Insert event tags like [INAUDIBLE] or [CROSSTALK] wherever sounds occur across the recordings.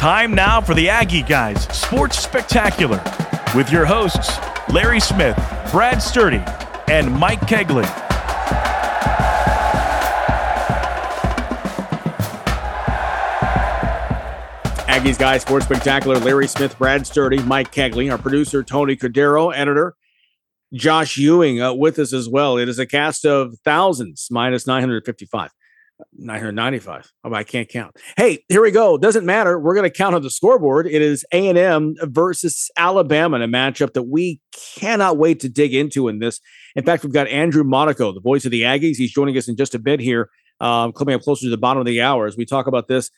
Time now for the Aggie Guys Sports Spectacular with your hosts, Larry Smith, Brad Sturdy, and Mike Cagley. Aggies Guys Sports Spectacular, Larry Smith, Brad Sturdy, Mike Cagley, our producer, Tony Cordero, editor, Josh Ewing uh, with us as well. It is a cast of thousands minus 955. 995. Oh, I can't count. Hey, here we go. Doesn't matter. We're going to count on the scoreboard. It is A&M versus Alabama in a matchup that we cannot wait to dig into in this. In fact, we've got Andrew Monaco, the voice of the Aggies. He's joining us in just a bit here, um, coming up closer to the bottom of the hour as we talk about this.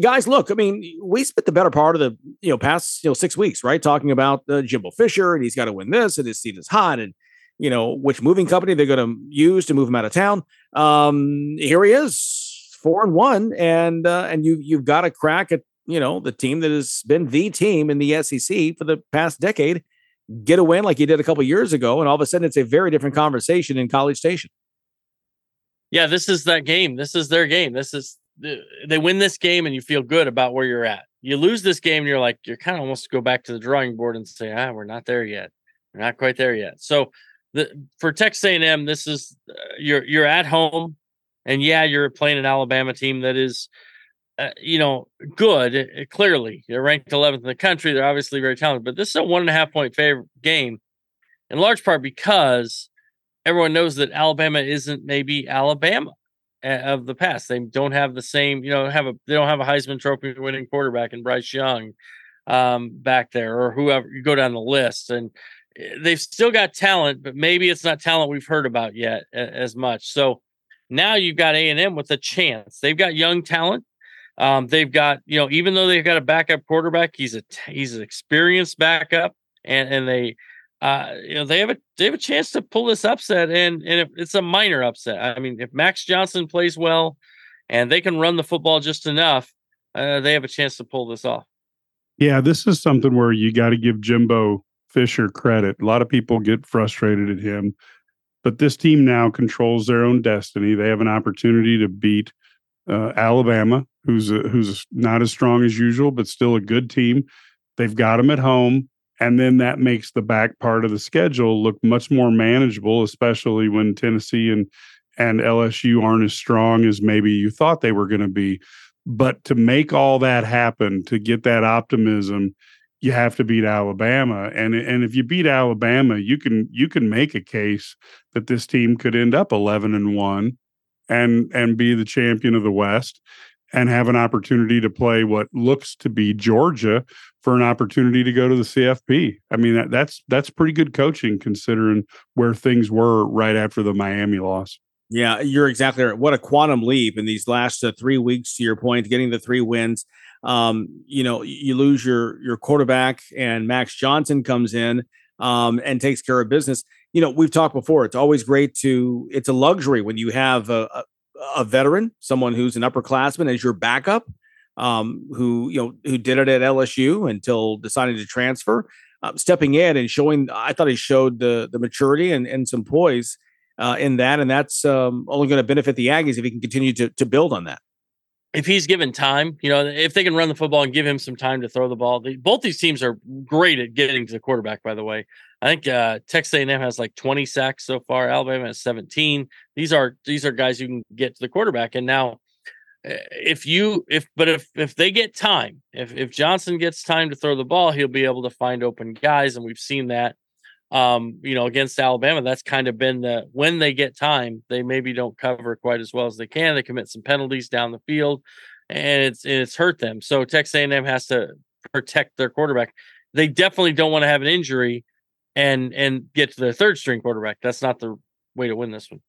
Guys, look, I mean, we spent the better part of the you know past you know six weeks, right, talking about uh, Jimbo Fisher and he's got to win this and his seat is hot and you know which moving company they're going to use to move him out of town. Um, here he is, four and one, and uh, and you you've got to crack at you know the team that has been the team in the SEC for the past decade. Get a win like you did a couple years ago, and all of a sudden it's a very different conversation in College Station. Yeah, this is that game. This is their game. This is they win this game, and you feel good about where you're at. You lose this game, and you're like you're kind of almost go back to the drawing board and say, ah, we're not there yet. We're not quite there yet. So the for Texas A&M, this is uh, you're you're at home, and yeah, you're playing an Alabama team that is, uh, you know, good. Uh, clearly, they're ranked 11th in the country. They're obviously very talented, but this is a one and a half point favorite game, in large part because everyone knows that Alabama isn't maybe Alabama of the past. They don't have the same, you know, have a they don't have a Heisman Trophy winning quarterback in Bryce Young um, back there, or whoever you go down the list, and they've still got talent, but maybe it's not talent we've heard about yet as much. So now you've got A and M with a chance. They've got young talent. Um, they've got you know even though they've got a backup quarterback, he's a he's an experienced backup, and and they uh you know they have a they have a chance to pull this upset, and and it's a minor upset. I mean, if Max Johnson plays well, and they can run the football just enough, uh, they have a chance to pull this off. Yeah, this is something where you got to give Jimbo Fisher credit. A lot of people get frustrated at him, but this team now controls their own destiny. They have an opportunity to beat uh, Alabama, who's a, who's not as strong as usual, but still a good team. They've got them at home, and then that makes the back part of the schedule look much more manageable, especially when Tennessee and and LSU aren't as strong as maybe you thought they were going to be. But to make all that happen, to get that optimism, you have to beat Alabama. And and if you beat Alabama, you can you can make a case that this team could end up 11 and 1 and and be the champion of the West and have an opportunity to play what looks to be Georgia for an opportunity to go to the CFP. I mean that, that's that's pretty good coaching considering where things were right after the Miami loss. Yeah, you're exactly right. What a quantum leap in these last uh, 3 weeks to your point getting the 3 wins um, you know, you lose your your quarterback, and Max Johnson comes in um, and takes care of business. You know, we've talked before. It's always great to. It's a luxury when you have a, a, veteran, someone who's an upperclassman as your backup, um, who you know who did it at LSU until deciding to transfer, uh, stepping in and showing. I thought he showed the the maturity and and some poise uh, in that, and that's um, only going to benefit the Aggies if he can continue to to build on that if he's given time, you know, if they can run the football and give him some time to throw the ball, both these teams are great at getting to the quarterback. By the way, I think uh, Texas A&M has like 20 sacks so far. Alabama has 17. These are these are guys who can get to the quarterback. And now, eh, if you if but if if they get time, if if Johnson gets time to throw the ball, he'll be able to find open guys, and we've seen that um, you know, against Alabama, that's kind of been the when they get time, they maybe don't cover quite as well as they can. They commit some penalties down the field, and it's and it's hurt them. So Texas A&M has to protect their quarterback. They definitely don't want to have an injury and and get to their third string quarterback. That's not the way to win this one.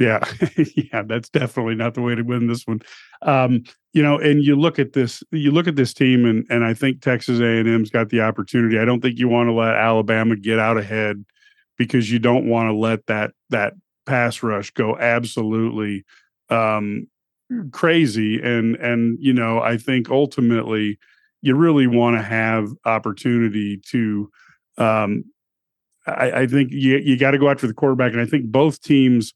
Yeah, [LAUGHS] yeah, that's definitely not the way to win this one. Um, you know, and you look at this, you look at this team, and and I think Texas A and M's got the opportunity. I don't think you want to let Alabama get out ahead because you don't want to let that that pass rush go absolutely um, crazy. And and you know, I think ultimately you really want to have opportunity to. Um, I, I think you you got to go after the quarterback, and I think both teams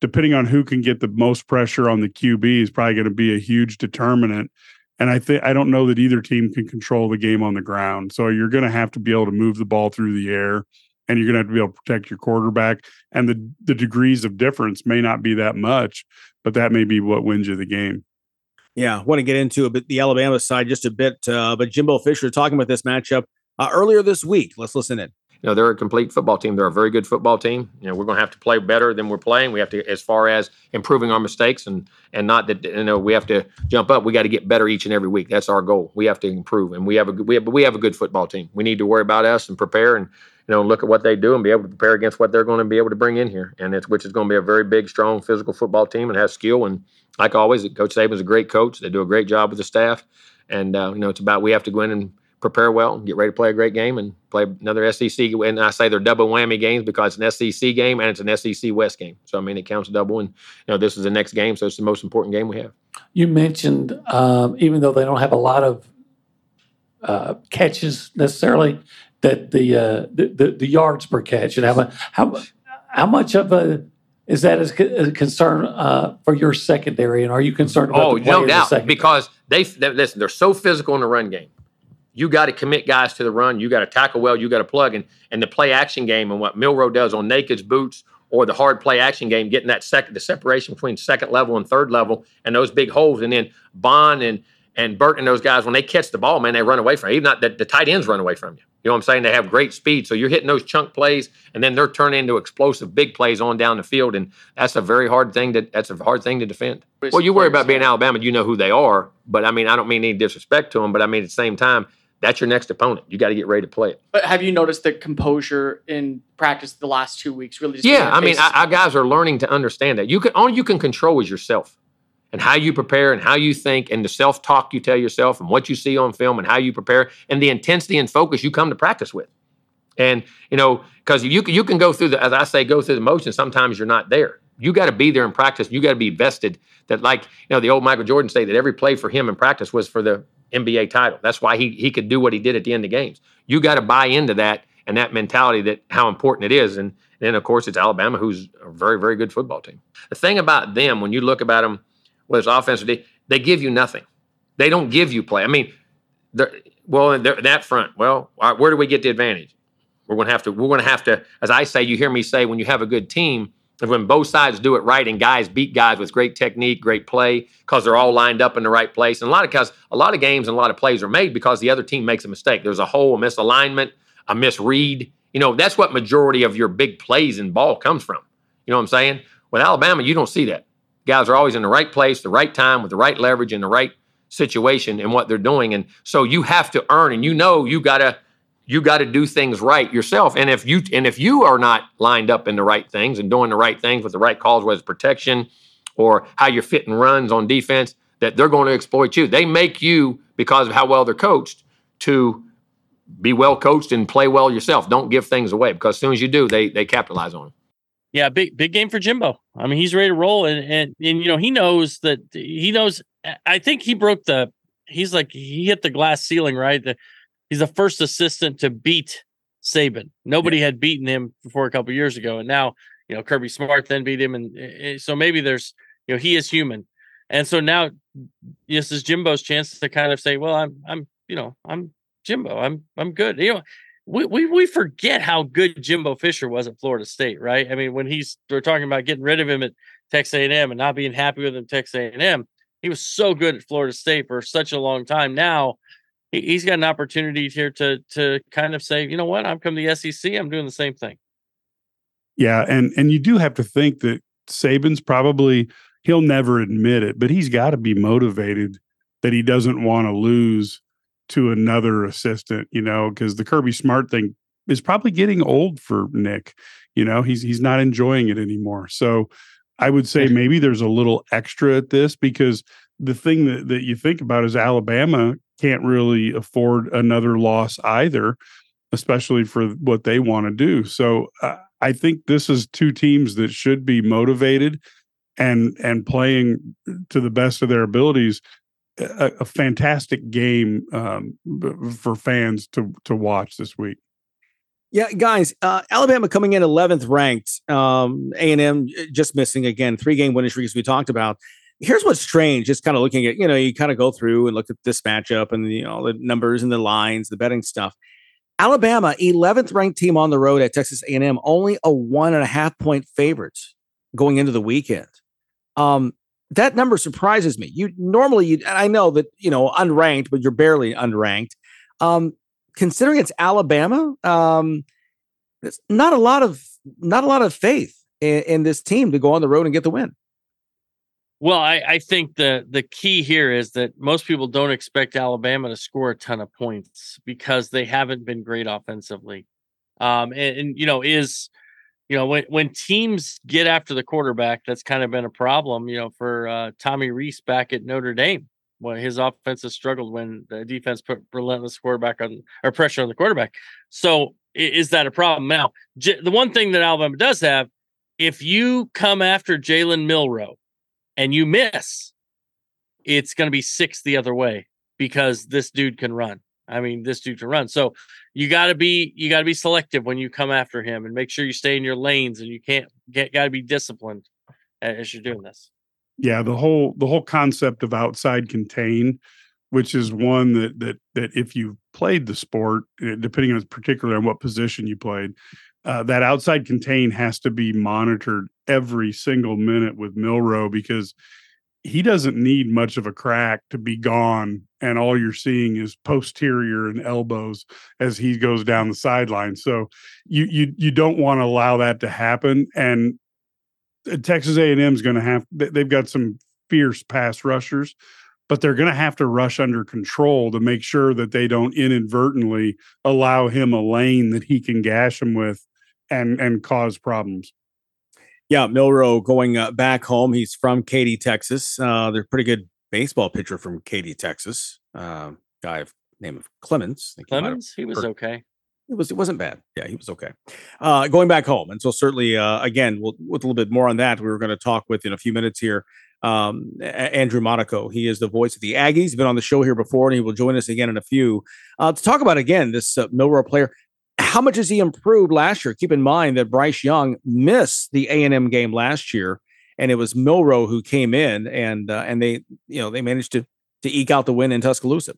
depending on who can get the most pressure on the QB is probably going to be a huge determinant. And I think I don't know that either team can control the game on the ground. So you're going to have to be able to move the ball through the air, and you're going to have to be able to protect your quarterback. And the the degrees of difference may not be that much, but that may be what wins you the game. Yeah, I want to get into a bit the Alabama side just a bit, uh, but Jimbo Fisher talking about this matchup uh, earlier this week. Let's listen in you know they're a complete football team. They're a very good football team. You know we're going to have to play better than we're playing. We have to, as far as improving our mistakes and and not that you know we have to jump up. We got to get better each and every week. That's our goal. We have to improve, and we have a we have we have a good football team. We need to worry about us and prepare and you know look at what they do and be able to prepare against what they're going to be able to bring in here. And it's which is going to be a very big, strong, physical football team and has skill. And like always, Coach Saban's a great coach. They do a great job with the staff. And uh, you know it's about we have to go in and prepare well, get ready to play a great game, and play another SEC. And I say they're double whammy games because it's an SEC game and it's an SEC West game. So I mean, it counts double. And you know, this is the next game, so it's the most important game we have. You mentioned um, even though they don't have a lot of uh, catches necessarily, that the, uh, the, the, the yards per catch and how how how much of a is that a concern uh, for your secondary, and are you concerned about? Oh, no doubt, because they, they listen. They're so physical in the run game you got to commit guys to the run. You got to tackle well. You got to plug. And, and the play action game and what Milroe does on naked boots or the hard play action game, getting that second, the separation between second level and third level and those big holes. And then Bond and, and Burton and those guys, when they catch the ball, man, they run away from you. Even not the, the tight ends run away from you. You know what I'm saying? They have great speed. So you're hitting those chunk plays and then they're turning into explosive big plays on down the field. And that's a very hard thing to that's a hard thing to defend. Well, you worry about being Alabama, you know who they are. But I mean, I don't mean any disrespect to them, but I mean at the same time, that's your next opponent. You got to get ready to play it. But have you noticed the composure in practice the last two weeks? Really, just yeah. I mean, our guys are learning to understand that you can all you can control is yourself and how you prepare and how you think and the self talk you tell yourself and what you see on film and how you prepare and the intensity and focus you come to practice with. And you know, because you you can go through the as I say, go through the motion. Sometimes you're not there. You got to be there in practice. You got to be vested. That like you know the old Michael Jordan say that every play for him in practice was for the NBA title. That's why he he could do what he did at the end of games. You got to buy into that and that mentality that how important it is. And, then of course it's Alabama, who's a very very good football team. The thing about them, when you look about them, whether it's offensive, they, they give you nothing. They don't give you play. I mean, well, that front. Well, where do we get the advantage? We're going to have to. We're going to have to. As I say, you hear me say, when you have a good team, when both sides do it right and guys beat guys with great technique, great play, because they're all lined up in the right place. And a lot of guys, a lot of games and a lot of plays are made because the other team makes a mistake. There's a hole, a misalignment, a misread. You know, that's what majority of your big plays in ball comes from. You know what I'm saying? With Alabama, you don't see that. Guys are always in the right place, the right time, with the right leverage in the right situation and what they're doing. And so you have to earn, and you know you gotta you got to do things right yourself. And if you and if you are not lined up in the right things and doing the right things with the right calls, whether it's protection or how you're fitting runs on defense, that they're going to exploit you. They make you because of how well they're coached to be well coached and play well yourself. Don't give things away because as soon as you do, they they capitalize on them. Yeah, big big game for Jimbo. I mean, he's ready to roll, and and and you know he knows that he knows. I think he broke the. He's like he hit the glass ceiling, right? The, he's the first assistant to beat Saban. Nobody yeah. had beaten him before a couple years ago, and now you know Kirby Smart then beat him, and, and so maybe there's you know he is human, and so now this is Jimbo's chance to kind of say, well, I'm I'm you know I'm Jimbo, I'm I'm good. You know, we we we forget how good Jimbo Fisher was at Florida State, right? I mean, when he's we're talking about getting rid of him at Texas A&M and not being happy with him Texas A&M, he was so good at Florida State for such a long time. Now he's got an opportunity here to to kind of say, you know what, I'm coming to the SEC. I'm doing the same thing. Yeah, and and you do have to think that Saban's probably he'll never admit it, but he's got to be motivated that he doesn't want to lose to another assistant, you know, because the Kirby Smart thing is probably getting old for Nick. You know, he's he's not enjoying it anymore. So I would say maybe there's a little extra at this because the thing that, that you think about is Alabama can't really afford another loss either, especially for what they want to do. So uh, I think this is two teams that should be motivated and and playing to the best of their abilities. A, a fantastic game um, for fans to to watch this week. Yeah, guys, uh, Alabama coming in 11th ranked. Um, A&M just missing again, three game winning streak as we talked about. Here's what's strange. Just kind of looking at, you know, you kind of go through and look at this matchup and you know the numbers and the lines, the betting stuff. Alabama, 11th ranked team on the road at Texas A&M, only a one and a half point favorites going into the weekend. Um, that number surprises me. You normally, you, I know that you know unranked, but you're barely unranked. Um, considering it's Alabama, um, it's not a lot of not a lot of faith in, in this team to go on the road and get the win. Well, I, I think the the key here is that most people don't expect Alabama to score a ton of points because they haven't been great offensively. Um, and, and you know, is you know when when teams get after the quarterback, that's kind of been a problem. You know, for uh, Tommy Rees back at Notre Dame, when his offense has struggled when the defense put relentless quarterback on or pressure on the quarterback. So is that a problem? Now, the one thing that Alabama does have, if you come after Jalen Milroe and you miss, it's going to be six the other way because this dude can run. I mean, this dude can run. So you got to be you got to be selective when you come after him and make sure you stay in your lanes and you can't get got to be disciplined as you're doing this. Yeah, the whole the whole concept of outside contain, which is one that that that if you played the sport, eh, depending on particularly on what position you played, uh, that outside contain has to be monitored every single minute with Milroe because he doesn't need much of a crack to be gone and all you're seeing is posterior and elbows as he goes down the sideline. So you you you don't want to allow that to happen. And uh, Texas A&M is going to have they've got some fierce pass rushers but they're going to have to rush under control to make sure that they don't inadvertently allow him a lane that he can gash him with and and cause problems yeah, Milroe going uh, back home. He's from Katy, Texas. Uh, they're pretty good baseball pitcher from Katy, Texas. Uh, guy of name of Clemens. Clemens, he was okay. It was. It wasn't bad. Yeah, he was okay. Uh, going back home, and so certainly, uh, again, we'll, with a little bit more on that. We were going to talk with in a few minutes here. Um, Andrew Monaco. He is the voice of the Aggies. He's been on the show here before, and he will join us again in a few uh, to talk about again this uh, Milroe player how much has he improved last year? Keep in mind that Bryce Young missed the A and M game last year, and it was Milroe who came in and uh, and they you know they managed to to eke out the win in Tuscaloosa.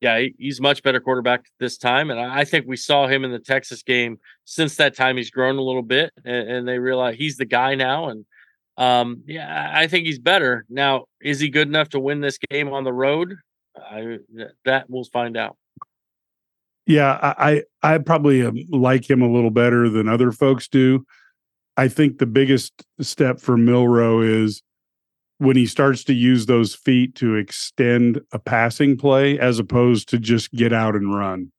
Yeah, he's much better quarterback this time, and I think we saw him in the Texas game. Since that time, he's grown a little bit, and, and they realize he's the guy now. And um, yeah, I think he's better now. Is he good enough to win this game on the road? I, that we'll find out. Yeah, I I, probably um, like him a little better than other folks do. I think the biggest step for Milroe is when he starts to use those feet to extend a passing play as opposed to just get out and run.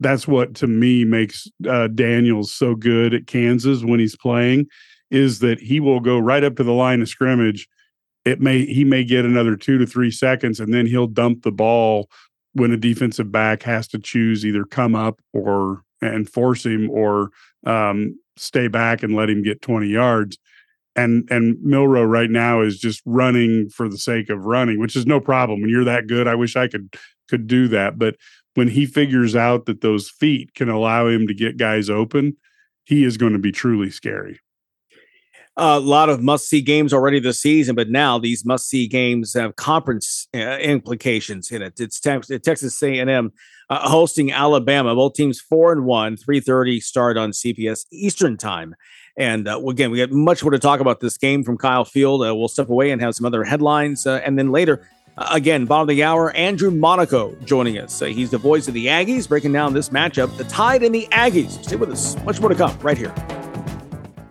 That's what to me makes uh, Daniels so good at Kansas when he's playing is that he will go right up to the line of scrimmage. It may he may get another 2 to 3 seconds and then he'll dump the ball when a defensive back has to choose either come up or and force him or um, stay back and let him get 20 yards. And and Milroe right now is just running for the sake of running, which is no problem. When you're that good, I wish I could could do that. But when he figures out that those feet can allow him to get guys open, he is going to be truly scary a lot of must see games already this season, but now these must see games have conference uh, implications in it. It's Texas A&M uh, hosting Alabama. Both teams four and one. Three thirty start on CBS Eastern time. And uh, again, we got much more to talk about this game from Kyle Field. Uh, we'll step away and have some other headlines, uh, and then later. Uh, again, bottom of the hour, Andrew Monaco joining us. he's the voice of the Aggies, breaking down this matchup, the Tide and the Aggies. Stay with us. Much more to come right here.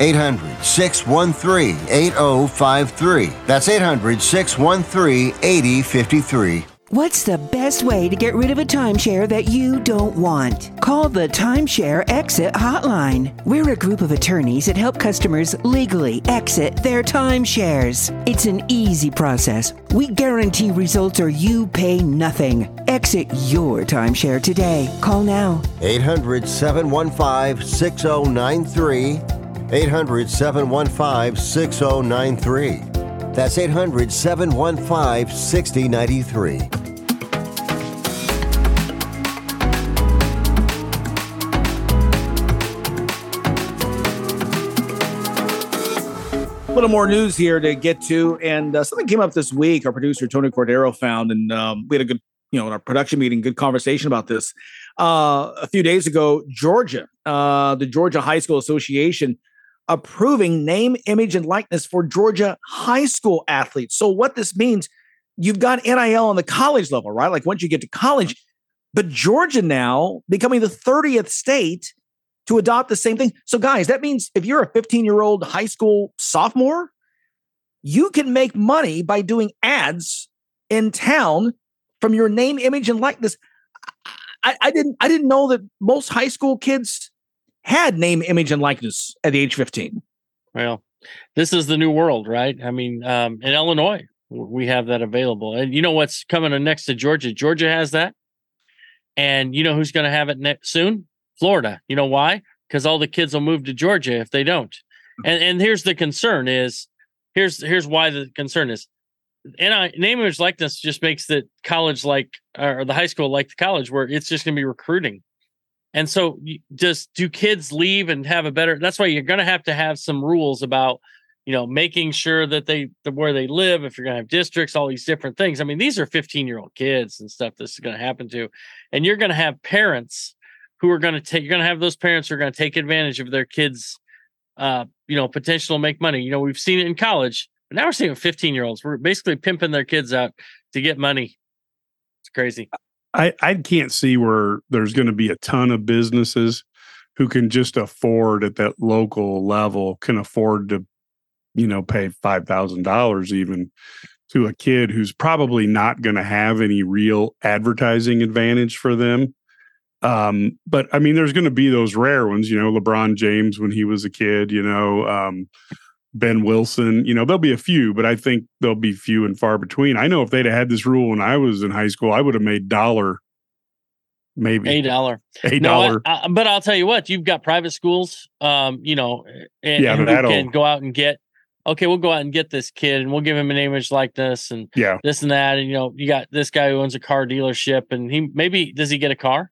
800 613 8053. That's 800 613 8053. What's the best way to get rid of a timeshare that you don't want? Call the Timeshare Exit Hotline. We're a group of attorneys that help customers legally exit their timeshares. It's an easy process. We guarantee results or you pay nothing. Exit your timeshare today. Call now. 800 715 6093. 800 715 6093. That's 800 715 6093. A little more news here to get to, and uh, something came up this week. Our producer Tony Cordero found, and um, we had a good, you know, in our production meeting, good conversation about this. Uh, a few days ago, Georgia, uh, the Georgia High School Association, approving name, image, and likeness for Georgia high school athletes. So what this means, you've got NIL on the college level, right? Like once you get to college, but Georgia now becoming the 30th state to adopt the same thing. So, guys, that means if you're a 15 year old high school sophomore, you can make money by doing ads in town from your name, image, and likeness. I, I didn't I didn't know that most high school kids had name, image, and likeness at the age 15. Well, this is the new world, right? I mean, um, in Illinois, we have that available. And you know what's coming next to Georgia? Georgia has that. And you know who's going to have it next soon? Florida. You know why? Because all the kids will move to Georgia if they don't. And and here's the concern is here's here's why the concern is and I name image likeness just makes the college like or the high school like the college where it's just gonna be recruiting. And so just do kids leave and have a better that's why you're gonna have to have some rules about you know making sure that they where they live if you're going to have districts all these different things. I mean these are 15 year old kids and stuff this is going to happen to. And you're going to have parents who are going to take you're going to have those parents who are going to take advantage of their kids uh you know potential to make money. You know we've seen it in college but now we're seeing 15 year olds we're basically pimping their kids out to get money. It's crazy i i can't see where there's going to be a ton of businesses who can just afford at that local level can afford to you know pay $5000 even to a kid who's probably not going to have any real advertising advantage for them. Um, but I mean, there's going to be those rare ones, you know, LeBron James when he was a kid, you know, um, Ben Wilson, you know, there'll be a few, but I think there'll be few and far between. I know if they'd have had this rule when I was in high school, I would have made dollar, maybe a dollar, a No, dollar. I- but I'll tell you what, you've got private schools, um, you know, and, Yeah, and who can go out and get. Okay, we'll go out and get this kid, and we'll give him an image like this, and yeah, this and that, and you know, you got this guy who owns a car dealership, and he maybe does he get a car?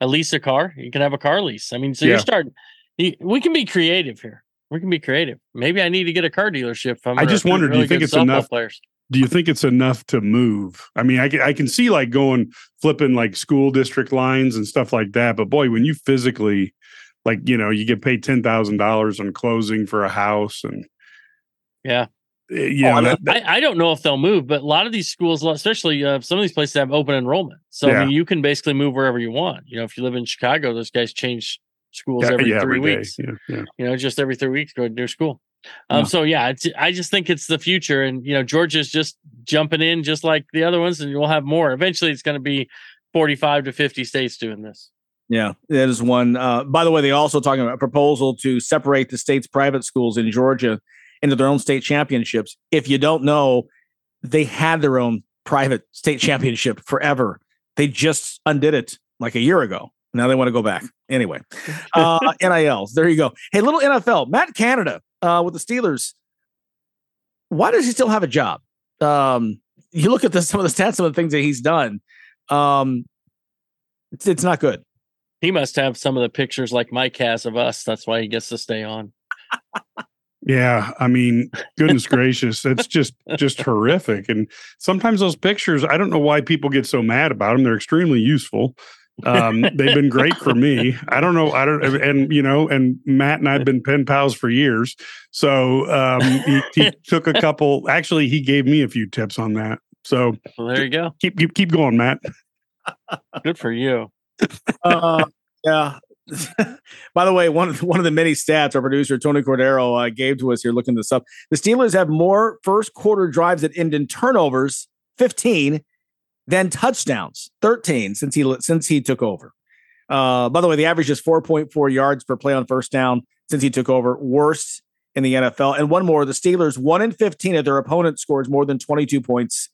A lease a car? You can have a car lease. I mean, so Yeah. you're starting. You, we can be creative here. We can be creative. Maybe I need to get a car dealership. If I'm I just recruit wonder, do you think it's enough- Players. do you think it's enough to move? I mean, I can, I can see like going flipping like school district lines and stuff like that. But boy, when you physically, like, you know, you get paid $10,000 on closing for a house and, Yeah. yeah, you know, that, that- I, I don't know if they'll move, but a lot of these schools, especially uh, some of these places, have open enrollment. So I mean, you can basically move wherever you want. You know, if you live in Chicago, those guys change schools yeah, every yeah, three every day. weeks. Yeah, yeah. You know, just every three weeks, go to new school. Um, Yeah. So yeah, it's, I just think it's the future, and you know, Georgia's just jumping in, just like the other ones, and we'll have more. Eventually, it's going to be forty-five to fifty states doing this. Yeah, that is one. Uh, by the way, they also talking about a proposal to separate the state's private schools in Georgia into their own state championships. If you don't know, they had their own private state championship forever. They just undid it like a year ago. Now they want to go back. Anyway, [LAUGHS] uh, NILs. There you go. Hey, little NFL. Matt Canada uh, with the Steelers. Why does he still have a job? Um, you look at the, some of the stats, some of the things that he's done. Um, it's, it's not good. He must have some of the pictures like Mike has of us. That's why he gets to stay on. Yeah, I mean, goodness [LAUGHS] gracious, it's just just horrific. And sometimes those pictures, I don't know why people get so mad about them. They're extremely useful. Um, they've been great for me. I don't know. I don't, and you know, and Matt and I've been pen pals for years. So um, he, he [LAUGHS] took a couple. Actually, he gave me a few tips on that. So Well, there you go. keep keep keep going, Matt. Good for you. Uh, yeah. [LAUGHS] By the way, one of one of the many stats our producer Tony Cordero uh, gave to us here, looking this up, the Steelers have more first quarter drives that end in turnovers, fifteen, than touchdowns, thirteen since he since he took over. Uh, by the way, the average is four point four yards per play on first down since he took over, worst in the NFL. And one more, the Steelers one in fifteen of their opponent scores more than twenty two points,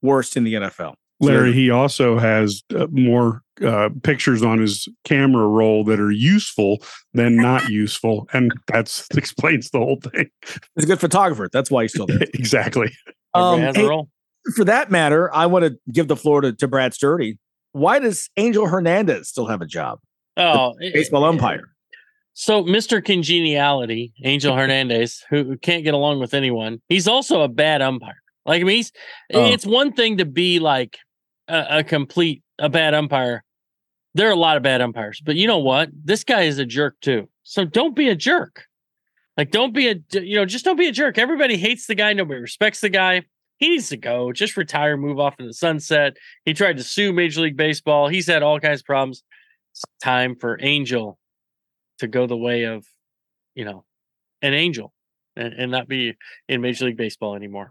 worst in the NFL. So Larry, he also has uh, more uh, pictures on his camera roll that are useful than not [LAUGHS] useful, and that's explains the whole thing. he's a good photographer. That's why he's still there. [LAUGHS] exactly. Everybody Um, hey, a role. For that matter, I want to give the floor to, to Brad Sturdy. Why does Angel Hernandez still have a job? Oh, it- Baseball umpire. So, Mr. Congeniality, Angel [LAUGHS] Hernandez, who who can't get along with anyone, he's also a bad umpire. Like, I mean, Oh. it's one thing to be like a, a complete, a bad umpire. There are a lot of bad umpires, but you know what? This guy is a jerk too. So don't be a jerk. Like, don't be a, you know, just don't be a jerk. Everybody hates the guy. Nobody respects the guy. He needs to go. Just retire, move off in the sunset. He tried to sue Major League Baseball. He's had all kinds of problems. It's time for Angel to go the way of, you know, an angel and, and not be in Major League Baseball anymore.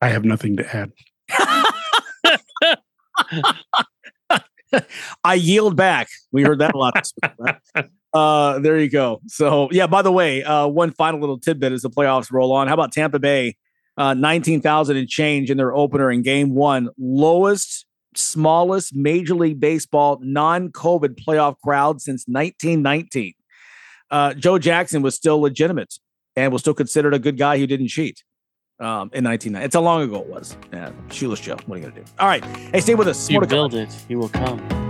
I have nothing to add. [LAUGHS] [LAUGHS] [LAUGHS] [LAUGHS] I yield back. We heard that a lot. Week. Uh, there you go. So, yeah, by the way, uh, one final little tidbit as the playoffs roll on. How about Tampa Bay? Uh, 19,000 and change in their opener in game one. Lowest, smallest Major League Baseball non COVID playoff crowd since 1919. Uh, Joe Jackson was still legitimate and was still considered a good guy who didn't cheat um, in 1990. It's how long ago it was. Yeah, shoeless Joe. What are you to do? All right. Hey, stay with us. You build it, you will come.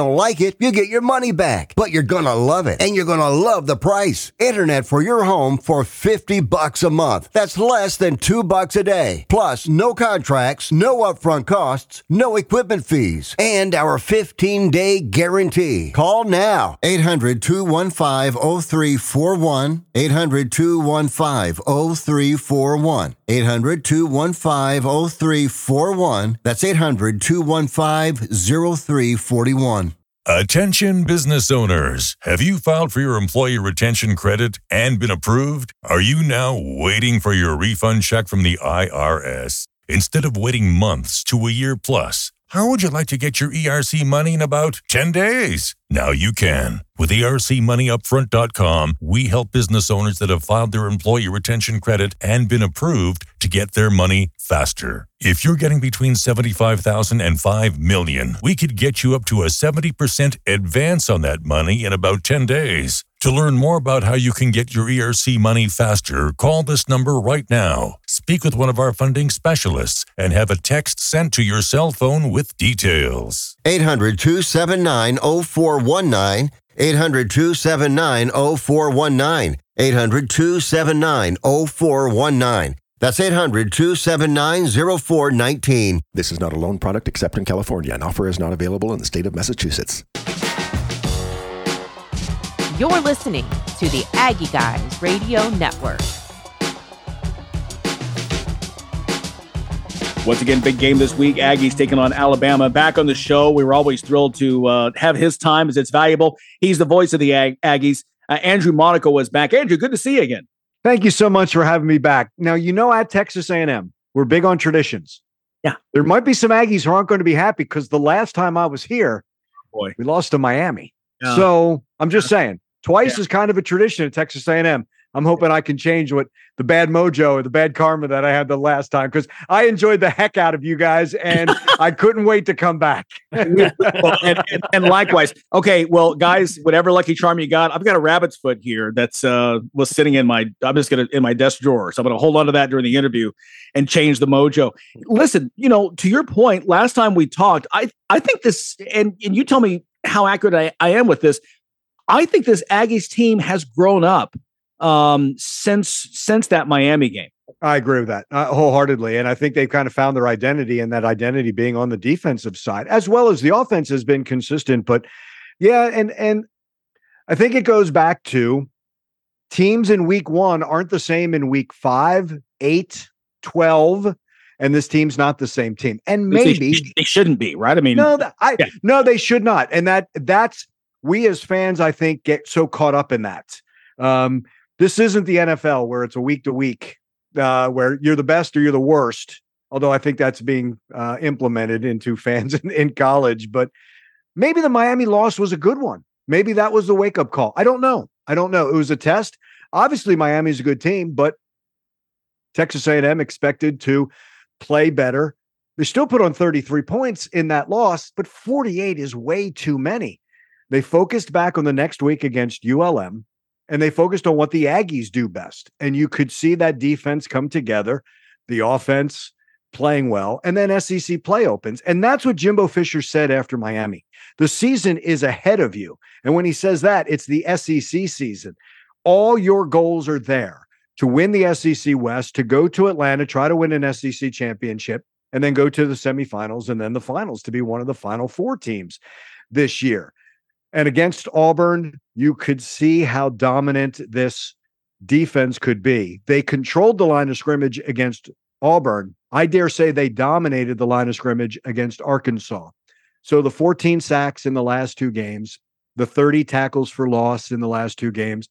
don't like it, you get your money back. But you're gonna love it. And you're gonna love the price. Internet for your home for 50 bucks a month. That's less than 2 bucks a day. Plus, no contracts, no upfront costs, no equipment fees, and our 15-day guarantee. Call now. 800-215-0341. 800-215-0341. 800-215-0341. That's 800-215-0341. Attention business owners. Have you filed for your employee retention credit and been approved? Are you now waiting for your refund check from the IRS? Instead of waiting months to a year plus, how would you like to get your ERC money in about 10 days? Now you can. With ERCmoneyupfront.com, we help business owners that have filed their employee retention credit and been approved to get their money faster. If you're getting between 75,000 and 5 million, we could get you up to a 70% advance on that money in about 10 days. To learn more about how you can get your ERC money faster, call this number right now. Speak with one of our funding specialists and have a text sent to your cell phone with details. 800 279 0419. 800 279 0419. 800 279 0419. That's 800 279 0419. This is not a loan product except in California. An offer is not available in the state of Massachusetts. You're listening to the Aggie Guys Radio Network. Once again, big game this week. Aggies taking on Alabama. Back on the show, we were always thrilled to uh, have his time as it's valuable. He's the voice of the Ag- Aggies. Uh, Andrew Monaco was back. Andrew, good to see you again. Thank you so much for having me back. Now, you know, at Texas A&M, we're big on traditions. Yeah. There might be some Aggies who aren't going to be happy because the last time I was here, boy, we lost to Miami. Yeah. So I'm just saying, twice is kind of a tradition at Texas A&M. I'm hoping I can change what the bad mojo or the bad karma that I had the last time because I enjoyed the heck out of you guys and [LAUGHS] I couldn't wait to come back. [LAUGHS] Well, and, and, and likewise. Okay, well, guys, whatever lucky charm you got, I've got a rabbit's foot here that's uh was sitting in my I'm just gonna in my desk drawer. So I'm gonna hold on to that during the interview and change the mojo. Listen, you know, to your point, last time we talked, I I think this and and you tell me how accurate I, I am with this. I think this Aggies team has grown up um since since that Miami game. I agree with that uh, wholeheartedly. And I think they've kind of found their identity, and that identity being on the defensive side, as well as the offense has been consistent. But yeah, and and I think it goes back to teams in week one aren't the same in week five, eight, 12. And this team's not the same team. And maybe they shouldn't be, right? I mean, no, I yeah. no, they should not. And that that's we as fans, I think, get so caught up in that. Um, this isn't the NFL where it's a week to week, uh, where you're the best or you're the worst. Although I think that's being uh, implemented into [LAUGHS] fans in, in college, but maybe the Miami loss was a good one. Maybe that was the wake up call. I don't know. I don't know. It was a test. Obviously, Miami's a good team, but Texas A&M expected to play better. They still put on 33 points in that loss, but 48 is way too many. They focused back on the next week against ULM and they focused on what the Aggies do best. And you could see that defense come together, the offense playing well, and then SEC play opens. And that's what Jimbo Fisher said after Miami. The season is ahead of you. And when he says that, it's the SEC season. All your goals are there to win the SEC West, to go to Atlanta, try to win an SEC championship, and then go to the semifinals and then the finals to be one of the final four teams this year. And against Auburn, you could see how dominant this defense could be. They controlled the line of scrimmage against Auburn. I dare say they dominated the line of scrimmage against Arkansas. So the 14 sacks in the last two games, the 30 tackles for loss in the last two games.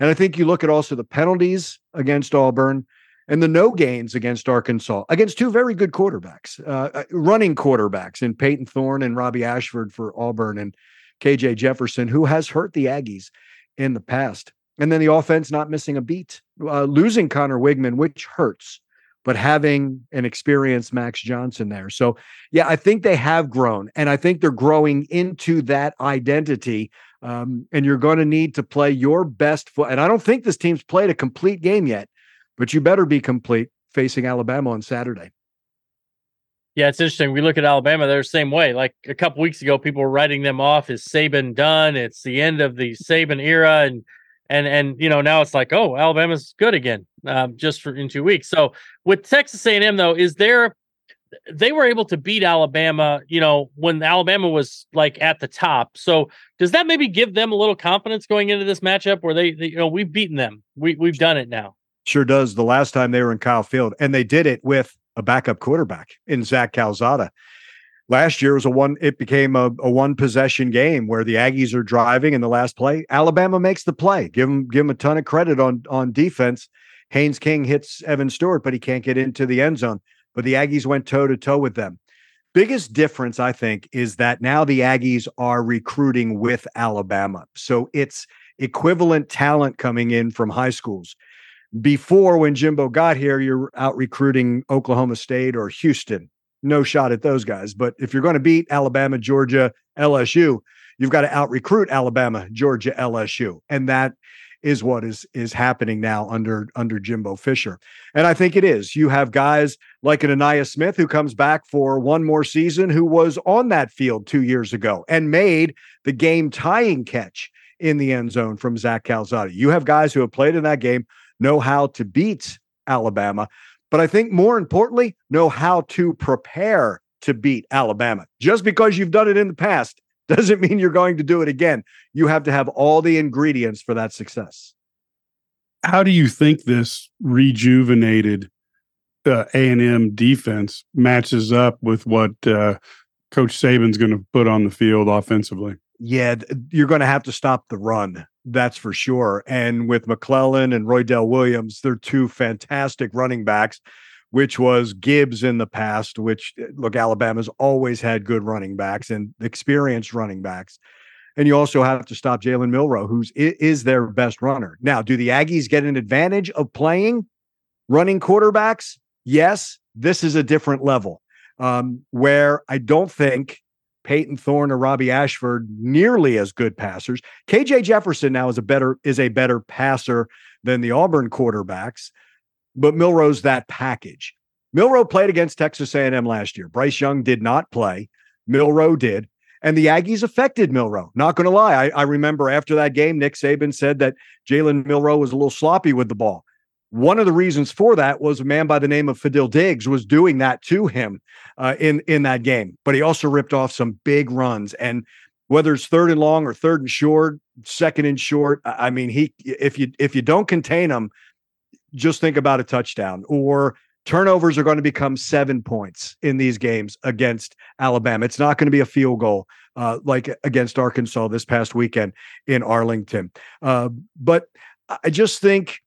And I think you look at also the penalties against Auburn and the no gains against Arkansas, against two very good quarterbacks, uh, uh, running quarterbacks in Payton Thorne and Robbie Ashford for Auburn and KJ Jefferson, who has hurt the Aggies in the past. And then the offense not missing a beat, uh, losing Conner Weigman, which hurts, but having an experienced Max Johnson there. So, yeah, I think they have grown, and I think they're growing into that identity. Um, and you're going to need to play your best foot. And I don't think this team's played a complete game yet, but you better be complete facing Alabama on Saturday. Yeah, it's interesting. We look at Alabama; they're the same way. Like a couple weeks ago, people were writing them off as Saban done. It's the end of the Saban era, and and and you know now it's like, oh, Alabama's good again, um, just for in two weeks. So with Texas A&M though, is there? They were able to beat Alabama, you know, when Alabama was like at the top. So does that maybe give them a little confidence going into this matchup, where they, they you know, we've beaten them, we we've done it now. Sure does. The last time they were in Kyle Field, and they did it with a backup quarterback in Zach Calzada. Last year was a one, it became a, a one possession game where the Aggies are driving in the last play. Alabama makes the play. Give them, give them a ton of credit on, on defense. Haynes King hits Evan Stewart, but he can't get into the end zone. But the Aggies went toe to toe with them. Biggest difference, I think, is that now the Aggies are recruiting with Alabama. So it's equivalent talent coming in from high schools before when Jimbo got here, you're out recruiting Oklahoma State or Houston. No shot at those guys. But if you're going to beat Alabama, Georgia, LSU, you've got to out recruit Alabama, Georgia, LSU. And that is what is is happening now under under Jimbo Fisher. And I think it is. You have guys like an Ainias Smith who comes back for one more season who was on that field two years ago and made the game tying catch in the end zone from Zach Calzada. You have guys who have played in that game know how to beat Alabama, but I think more importantly, know how to prepare to beat Alabama. Just because you've done it in the past [LAUGHS] doesn't mean you're going to do it again. You have to have all the ingredients for that success. How do you think this rejuvenated uh, A&M defense matches up with what uh, Coach Saban's going to put on the field offensively? Yeah, you're going to have to stop the run. That's for sure. And with McClellan and Roydell Williams, they're two fantastic running backs, which was Gibbs in the past, which, look, Alabama's always had good running backs and experienced running backs. and you also have to stop Jalen Milroe, who's is their best runner. Now, do the Aggies get an advantage of playing running quarterbacks? Yes, this is a different level um, where I don't think Payton Thorne or Robbie Ashford nearly as good passers. KJ Jefferson now is a better is a better passer than the Auburn quarterbacks, but Milroe's that package. Milroe played against Texas A&M last year. Bryce Young did not play. Milroe did. And the Aggies affected Milroe. Not going to lie. I, I, remember after that game, Nick Saban said that Jalen Milroe was a little sloppy with the ball. One of the reasons for that was a man by the name of Fadil Diggs was doing that to him uh, in in that game. But he also ripped off some big runs, and whether it's third and long or third and short, second and short, I mean, he if you if you don't contain him, just think about a touchdown or turnovers are going to become seven points in these games against Alabama. It's not going to be a field goal uh, like against Arkansas this past weekend in Arlington. Uh, but I just think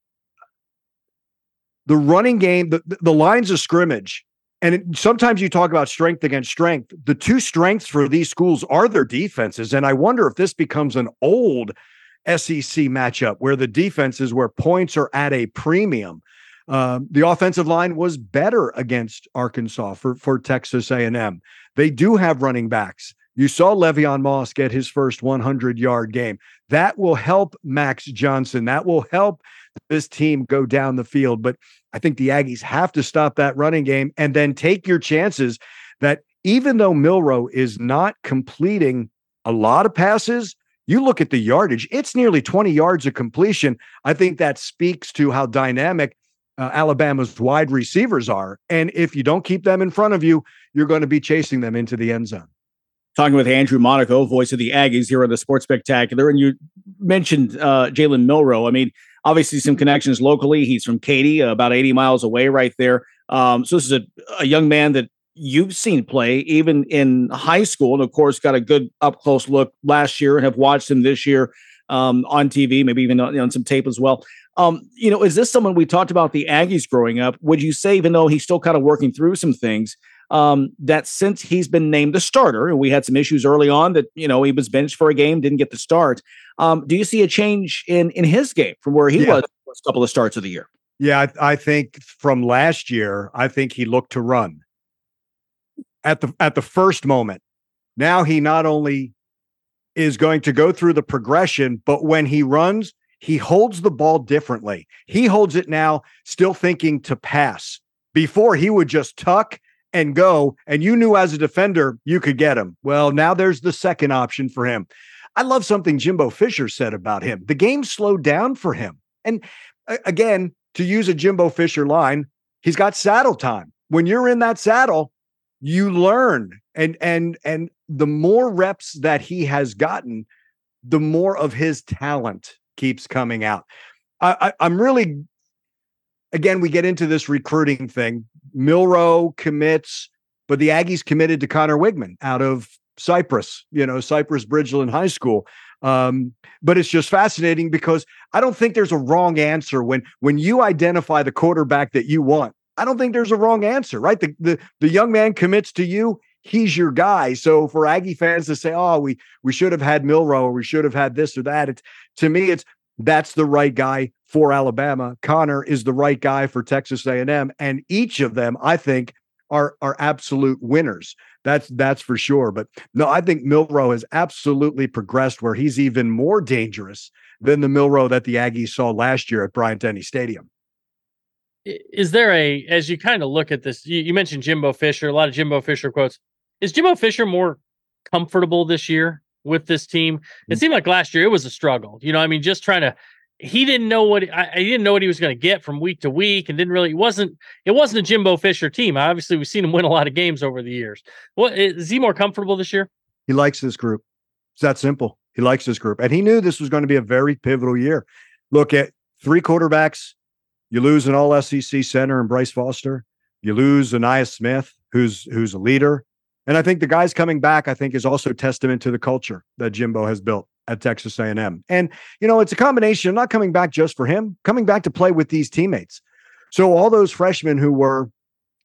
the running game, the, the lines of scrimmage, and it, sometimes you talk about strength against strength. The two strengths for these schools are their defenses. And I wonder if this becomes an old SEC matchup where the defenses, where points are at a premium. Um, the offensive line was better against Arkansas for, for Texas A&M. They do have running backs. You saw Le'Veon Moss get his first 100 yard game. That will help Max Johnson. That will help this team go down the field. But I think the Aggies have to stop that running game and then take your chances that even though Milroe is not completing a lot of passes, you look at the yardage, it's nearly 20 yards of completion. I think that speaks to how dynamic uh, Alabama's wide receivers are. And if you don't keep them in front of you, you're going to be chasing them into the end zone. Talking with Andrew Monaco, voice of the Aggies here on the Sports Spectacular. And you mentioned uh, Jalen Milroe. I mean, obviously some connections locally. He's from Katy, uh, about 80 miles away right there. Um, so this is a, a young man that you've seen play even in high school. And of course, got a good up close look last year and have watched him this year um, on TV, maybe even on, on some tape as well. Um, you know, is this someone we talked about the Aggies growing up? Would you say, even though he's still kind of working through some things, um, that since he's been named the starter, and we had some issues early on that you know he was benched for a game, didn't get the start. Um, do you see a change in in his game from where he yeah. was a couple of starts of the year? Yeah, I, I think from last year, I think he looked to run at the at the first moment. Now he not only is going to go through the progression, but when he runs, he holds the ball differently. He holds it now, still thinking to pass. Before he would just tuck and go, and you knew as a defender you could get him. Well, now there's the second option for him. I love something Jimbo Fisher said about him. The game slowed down for him. And again, to use a Jimbo Fisher line, he's got saddle time. When you're in that saddle, you learn and and and the more reps that he has gotten, the more of his talent keeps coming out. I, I'm really again, we get into this recruiting thing. Milroe commits, but the Aggies committed to Conner Weigman out of Cypress, you know, Cypress Bridgeland High School. Um, but it's just fascinating because I don't think there's a wrong answer when when you identify the quarterback that you want. I don't think there's a wrong answer, right? The the, the young man commits to you, he's your guy. So for Aggie fans to say, "Oh, we we should have had Milroe or we should have had this or that," it's to me, it's that's the right guy for Alabama. Conner is the right guy for Texas A&M, and each of them, I think, are are absolute winners. That's that's for sure. But no, I think Milroe has absolutely progressed where he's even more dangerous than the Milroe that the Aggies saw last year at Bryant Denny Stadium. Is there a as you kind of look at this? You, you mentioned Jimbo Fisher, a lot of Jimbo Fisher quotes. Is Jimbo Fisher more comfortable this year with this team? It mm. seemed like last year it was a struggle. You know, I mean, just trying to he didn't know what I, I, didn't know what he was going to get from week to week, and didn't really. It wasn't it wasn't a Jimbo Fisher team. Obviously, we've seen him win a lot of games over the years. What is he more comfortable this year? He likes this group. It's that simple. He likes this group, and he knew this was going to be a very pivotal year. Look at three quarterbacks. You lose an All SEC center and Bryce Foster. You lose Ainias Smith, who's who's a leader. And I think the guys coming back, I think, is also testament to the culture that Jimbo has built at Texas A&M. And you know, it's a combination. Of not coming back just for him, coming back to play with these teammates. So all those freshmen who were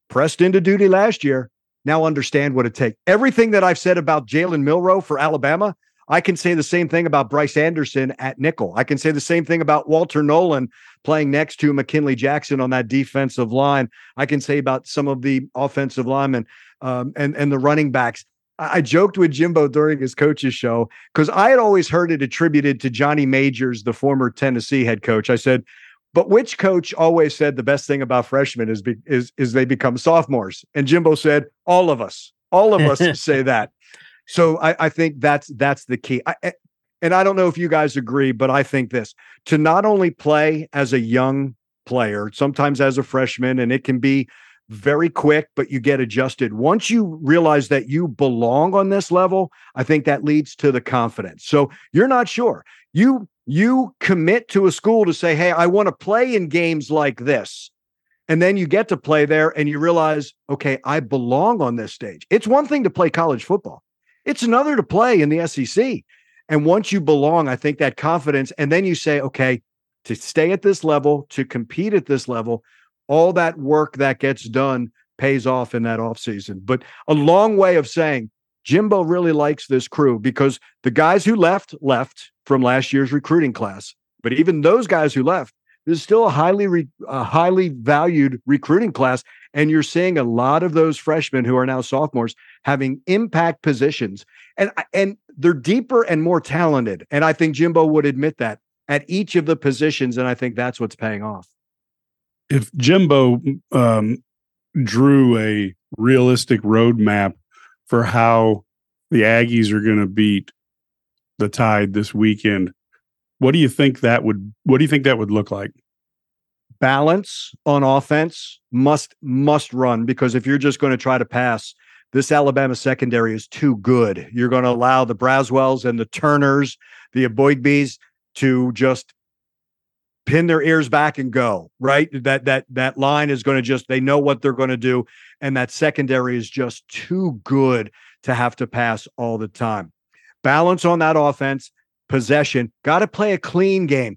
pressed into duty last year now understand what it takes. Everything that I've said about Jalen Milroe for Alabama, I can say the same thing about Bryce Anderson at nickel. I can say the same thing about Walter Nolen playing next to McKinley Jackson on that defensive line. I can say about some of the offensive linemen um, and and the running backs. I, I joked with Jimbo during his coach's show because I had always heard it attributed to Johnny Majors, the former Tennessee head coach. I said, but which coach always said the best thing about freshmen is be, is is they become sophomores? And Jimbo said, all of us, all of us [LAUGHS] say that. So I, I think that's that's the key. I, and I don't know if you guys agree, but I think this to not only play as a young player, sometimes as a freshman, and it can be very quick, but you get adjusted. Once you realize that you belong on this level, I think that leads to the confidence. So you're not sure. You you commit to a school to say, "Hey, I want to play in games like this." And then you get to play there and you realize, "Okay, I belong on this stage." It's one thing to play college football. It's another to play in the SEC. And once you belong, I think that confidence, and then you say, okay, to stay at this level, to compete at this level, all that work that gets done pays off in that offseason. But a long way of saying Jimbo really likes this crew because the guys who left left from last year's recruiting class. But even those guys who left, there's still a highly re, a highly valued recruiting class. And you're seeing a lot of those freshmen who are now sophomores having impact positions. And and they're deeper and more talented. And i think jimbo would admit that at each of the positions. And i think that's what's paying off if jimbo um, drew a realistic roadmap for how the aggies are going to beat the tide this weekend what do you think that would what do you think that would look like balance on offense must must run because if you're just going to try to pass this Alabama secondary is too good. You're going to allow the Braswells and the Turners, the Eboigbes to just pin their ears back and go, right? That that that line is going to just they know what they're going to do and that secondary is just too good to have to pass all the time. Balance on that offense, possession, got to play a clean game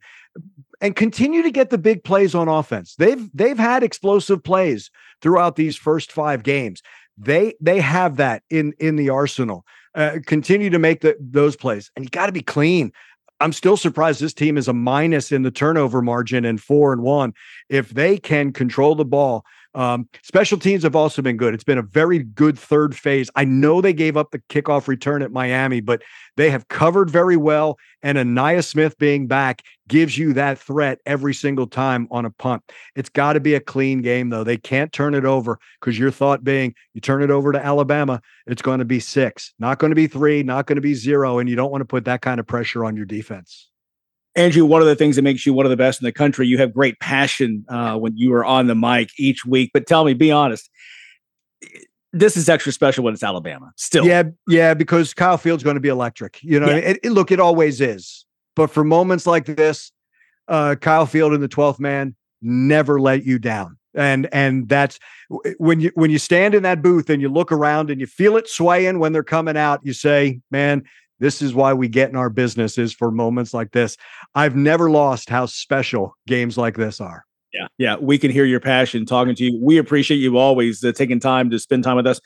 and continue to get the big plays on offense. They've they've had explosive plays throughout these first 5 games. They they have that in in the arsenal. Uh, continue to make the, those plays, and you got to be clean. I'm still surprised this team is a minus in the turnover margin and four and one. If they can control the ball, um, special teams have also been good. It's been a very good third phase. I know they gave up the kickoff return at Miami, but they have covered very well. And Ainias Smith being back gives you that threat every single time on a punt. It's got to be a clean game, though. They can't turn it over because your thought being you turn it over to Alabama, it's going to be six, not going to be three, not going to be zero. And you don't want to put that kind of pressure on your defense. Andrew, one of the things that makes you one of the best in the country, you have great passion uh, when you are on the mic each week. But tell me, be honest, this is extra special when it's Alabama. Still, yeah, yeah, because Kyle Field's going to be electric. You know, yeah. it, it, look, it always is. But for moments like this, uh, Kyle Field and the twelfth man never let you down. And and that's when you when you stand in that booth and you look around and you feel it swaying when they're coming out. You say, "Man, this is why we get in our business is for moments like this. I've never lost how special games like this are. Yeah, yeah, we can hear your passion talking to you. We appreciate you always uh, taking time to spend time with us.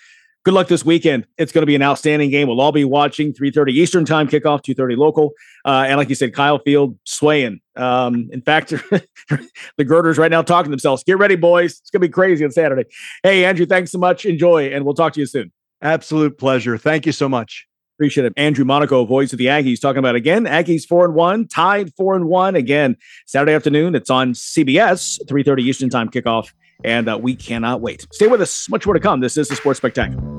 Good luck this weekend. It's going to be an outstanding game. We'll all be watching 3:30 Eastern Time kickoff, 2:30 local. Uh, and like you said, Kyle Field swaying. Um, in fact, [LAUGHS] the girders right now talking to themselves. Get ready, boys. It's going to be crazy on Saturday. Hey, Andrew, thanks so much. Enjoy, and we'll talk to you soon. Absolute pleasure. Thank you so much. Appreciate it. Andrew Monaco, voice of the Aggies, talking about again. Aggies four and one, Tide four and one again. Saturday afternoon. It's on CBS, three thirty Eastern time kickoff, and uh, we cannot wait. Stay with us. Much more to come. This is the Sports Spectacular.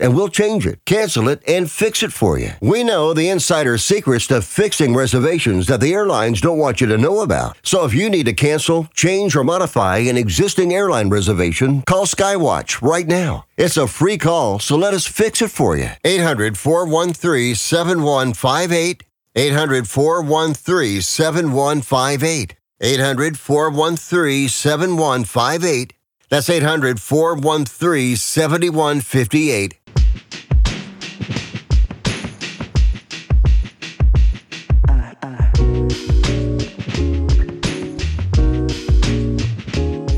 and we'll change it, cancel it, and fix it for you. We know the insider secrets to fixing reservations that the airlines don't want you to know about. So if you need to cancel, change, or modify an existing airline reservation, call Skywatch right now. It's a free call, so let us fix it for you. 800 413 7158. 800 413 7158. 800 413 7158. That's 800 413 7158.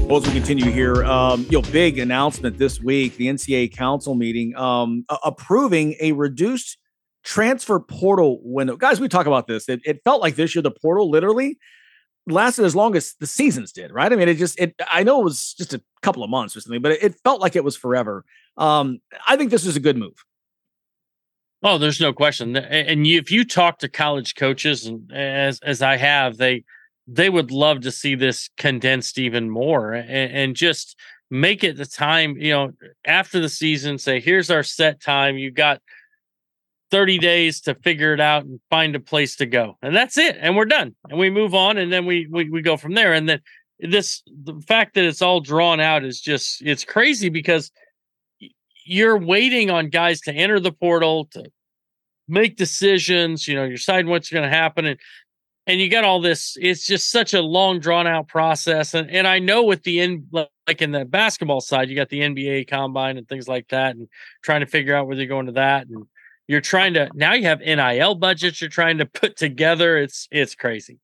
Well, as we continue here, um, you know, big announcement this week: the NCAA council meeting um, a- approving a reduced transfer portal window. Guys, we talk about this. It, it felt like this year the portal literally lasted as long as the seasons did, right? I mean, it just it. I know it was just a couple of months or something, but it, felt like it was forever. Um, I think this is a good move. Oh, there's no question. And you, if you talk to college coaches, and as as I have, they they would love to see this condensed even more and, and just make it the time. You know, after the season, say, "Here's our set time. You got 30 days to figure it out and find a place to go, and that's it. And we're done. And we move on, and then we we we go from there. And then this the fact that it's all drawn out is just it's crazy because you're waiting on guys to enter the portal to make decisions. You know, you're deciding what's going to happen, and and you got all this. It's just such a long, drawn out process. And and I know with the in like in the basketball side, you got the NBA combine and things like that, and trying to figure out whether you're going to that, and you're trying to now you have NIL budgets you're trying to put together. It's it's crazy.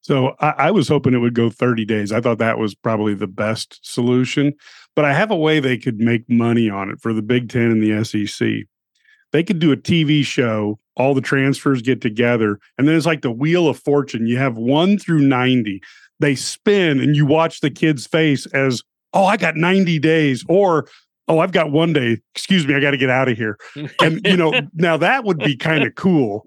So I, I was hoping it would go 30 days. I thought that was probably the best solution, but I have a way they could make money on it for the Big Ten and the SEC. They could do a TV show, all the transfers get together, and then it's like the Wheel of Fortune. You have one through 90. They spin, and you watch the kid's face as, oh, I got 90 days, or oh, I've got one day. Excuse me, I got to get out of here. [LAUGHS] And, you know, now that would be kind of cool.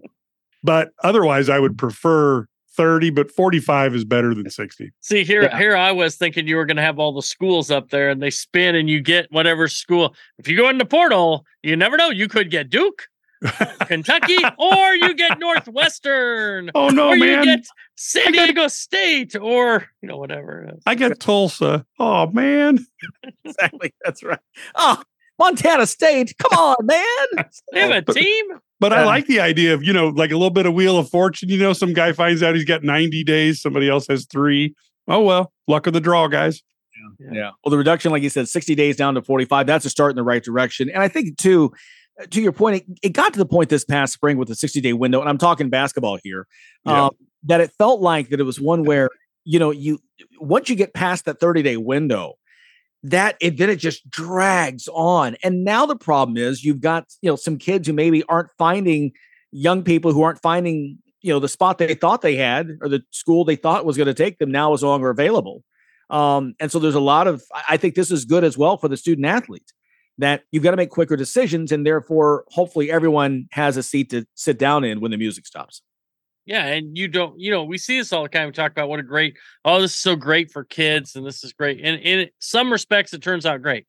But otherwise, I would prefer 30, but 45 is better than 60. See here, Yeah. here I was thinking you were going to have all the schools up there, and they spin, and you get whatever school. If you go in the portal, you never know. You could get Duke, Kentucky, or you get Northwestern. Oh, no, or man. You get San Diego State, or you know whatever. I get Tulsa. Oh, man. [LAUGHS] exactly. That's right. Oh, Montana State. Come on, man. They have a team. But I like the idea of, you know, like a little bit of Wheel of Fortune. You know, some guy finds out he's got 90 days, somebody else has three. Oh, well, luck of the draw, guys. Yeah. yeah. Well, the reduction, like you said, 60 days down to 45, that's a start in the right direction. And I think, too, to your point, it, it got to the point this past spring with the 60 day window, and I'm talking basketball here, Yeah. um, that it felt like that it was one where, you know, you once you get past that 30 day window, that it then it just drags on. And now the problem is you've got, you know, some kids who maybe aren't finding young people who aren't finding, you know, the spot they thought they had or the school they thought was going to take them now is no longer available. Um, and so there's a lot of, I- I think this is good as well for the student athlete that you've got to make quicker decisions. And therefore, hopefully, everyone has a seat to sit down in when the music stops. Yeah, and you don't, you know, we see this all the time. We talk about what a great, oh, this is so great for kids, and this is great. And in some respects, it turns out great.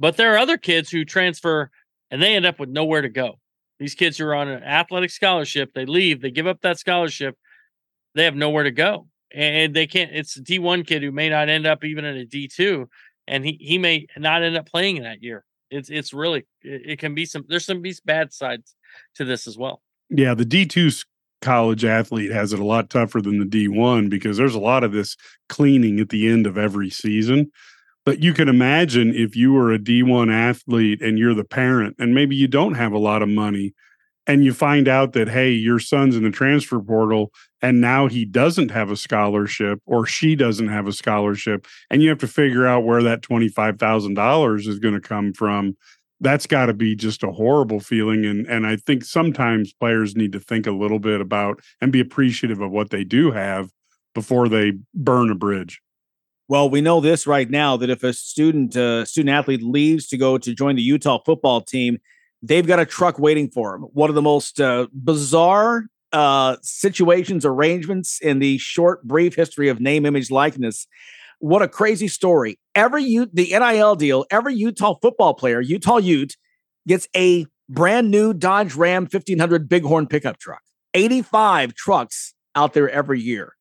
But there are other kids who transfer and they end up with nowhere to go. These kids who are on an athletic scholarship, they leave, they give up that scholarship, they have nowhere to go. And they can't, it's a D1 kid who may not end up even in a D2, and he, he may not end up playing in that year. It's it's really it, can be some there's some bad sides to this as well. Yeah, the D two college athlete has it a lot tougher than the D1 because there's a lot of this cleaning at the end of every season. But you can imagine if you were a D1 athlete and you're the parent and maybe you don't have a lot of money and you find out that, hey, your son's in the transfer portal and now he doesn't have a scholarship or she doesn't have a scholarship and you have to figure out where that $25,000 is going to come from that's got to be just a horrible feeling and and I think sometimes players need to think a little bit about and be appreciative of what they do have before they burn a bridge. Well, we know this right now that if a student uh, student athlete leaves to go to join the Utah football team, they've got a truck waiting for them. One of the most uh, bizarre uh, situations, arrangements in the short, brief history of name, image, likeness. What a crazy story! Every U- the NIL deal, every Utah football player, Utah Ute, gets a brand new Dodge Ram 1500 Bighorn pickup truck. 85 trucks out there every year.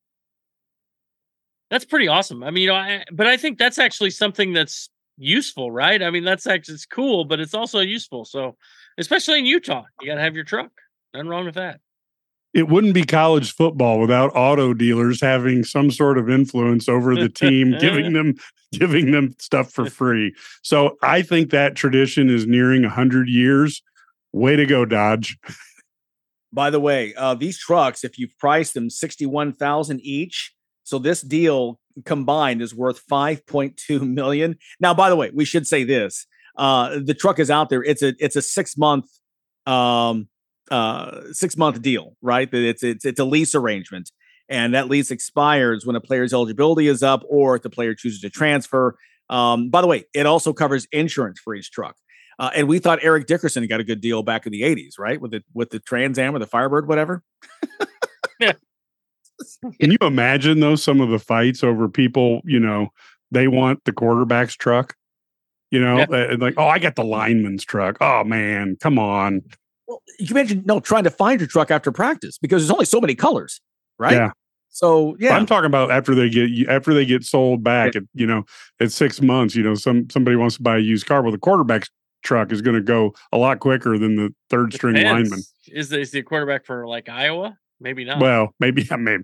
That's pretty awesome. I mean, you know, I, but I think that's actually something that's useful, right? I mean, that's actually it's cool, but it's also useful. So, especially in Utah, you got to have your truck. Nothing wrong with that. It wouldn't be college football without auto dealers having some sort of influence over the team, giving [LAUGHS] them giving them stuff for free. So I think that tradition is nearing hundred years. Way to go, Dodge! By the way, uh, these trucks, if you've priced them sixty-one thousand each, so this deal combined is worth five point two [LAUGHS] million. Now, by the way, we should say this: uh, the truck is out there. It's a it's a six month um, uh, six month deal, right? It's it's it's a lease arrangement, and that lease expires when a player's eligibility is up, or if the player chooses to transfer. Um, by the way, it also covers insurance for each truck. Uh, and we thought Eric Dickerson got a good deal back in the '80s, right? With the with the Trans Am or the Firebird, whatever. [LAUGHS] Can you imagine though some of the fights over people? You know, they want the quarterback's truck. You know, Yeah. like oh, I got the lineman's truck. Oh man, come on. Well, you can imagine no trying to find your truck after practice because there's only so many colors, right? Yeah. So yeah, I'm talking about after they get after they get sold back at you know at six months. You know, some somebody wants to buy a used car. Well, the quarterback's truck is going to go a lot quicker than the third string Depends. lineman. Is the, is the quarterback for like Iowa? Maybe not. Well, maybe [LAUGHS] yeah, maybe.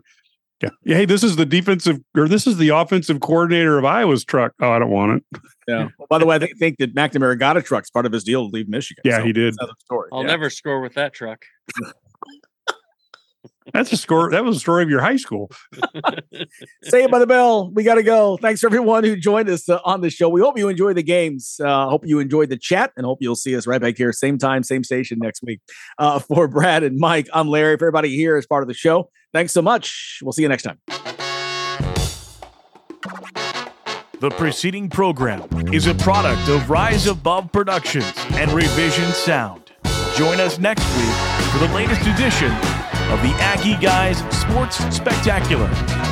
Yeah. yeah. Hey, this is the defensive or this is the offensive coordinator of Iowa's truck. Oh, I don't want it. yeah. [LAUGHS] Well, by the way, I think, think that McNamara got a truck as part of his deal to leave Michigan. Yeah, So he did. another story. I'll Yeah. never score with that truck. [LAUGHS] That's a score. That was a story of your high school. [LAUGHS] Say it by the bell. We got to go. Thanks for everyone who joined us uh, on the show. We hope you enjoy the games. Uh, hope you enjoyed the chat, and hope you'll see us right back here, same time, same station next week. Uh, for [LAUGHS] Brad and Mike, I'm Larry. For everybody here as part of the show, thanks so much. We'll see you next time. The preceding program is a product of Rise Above Productions and Revision Sound. Join us next week for the latest edition of the Aggie Guys Sports Spectacular.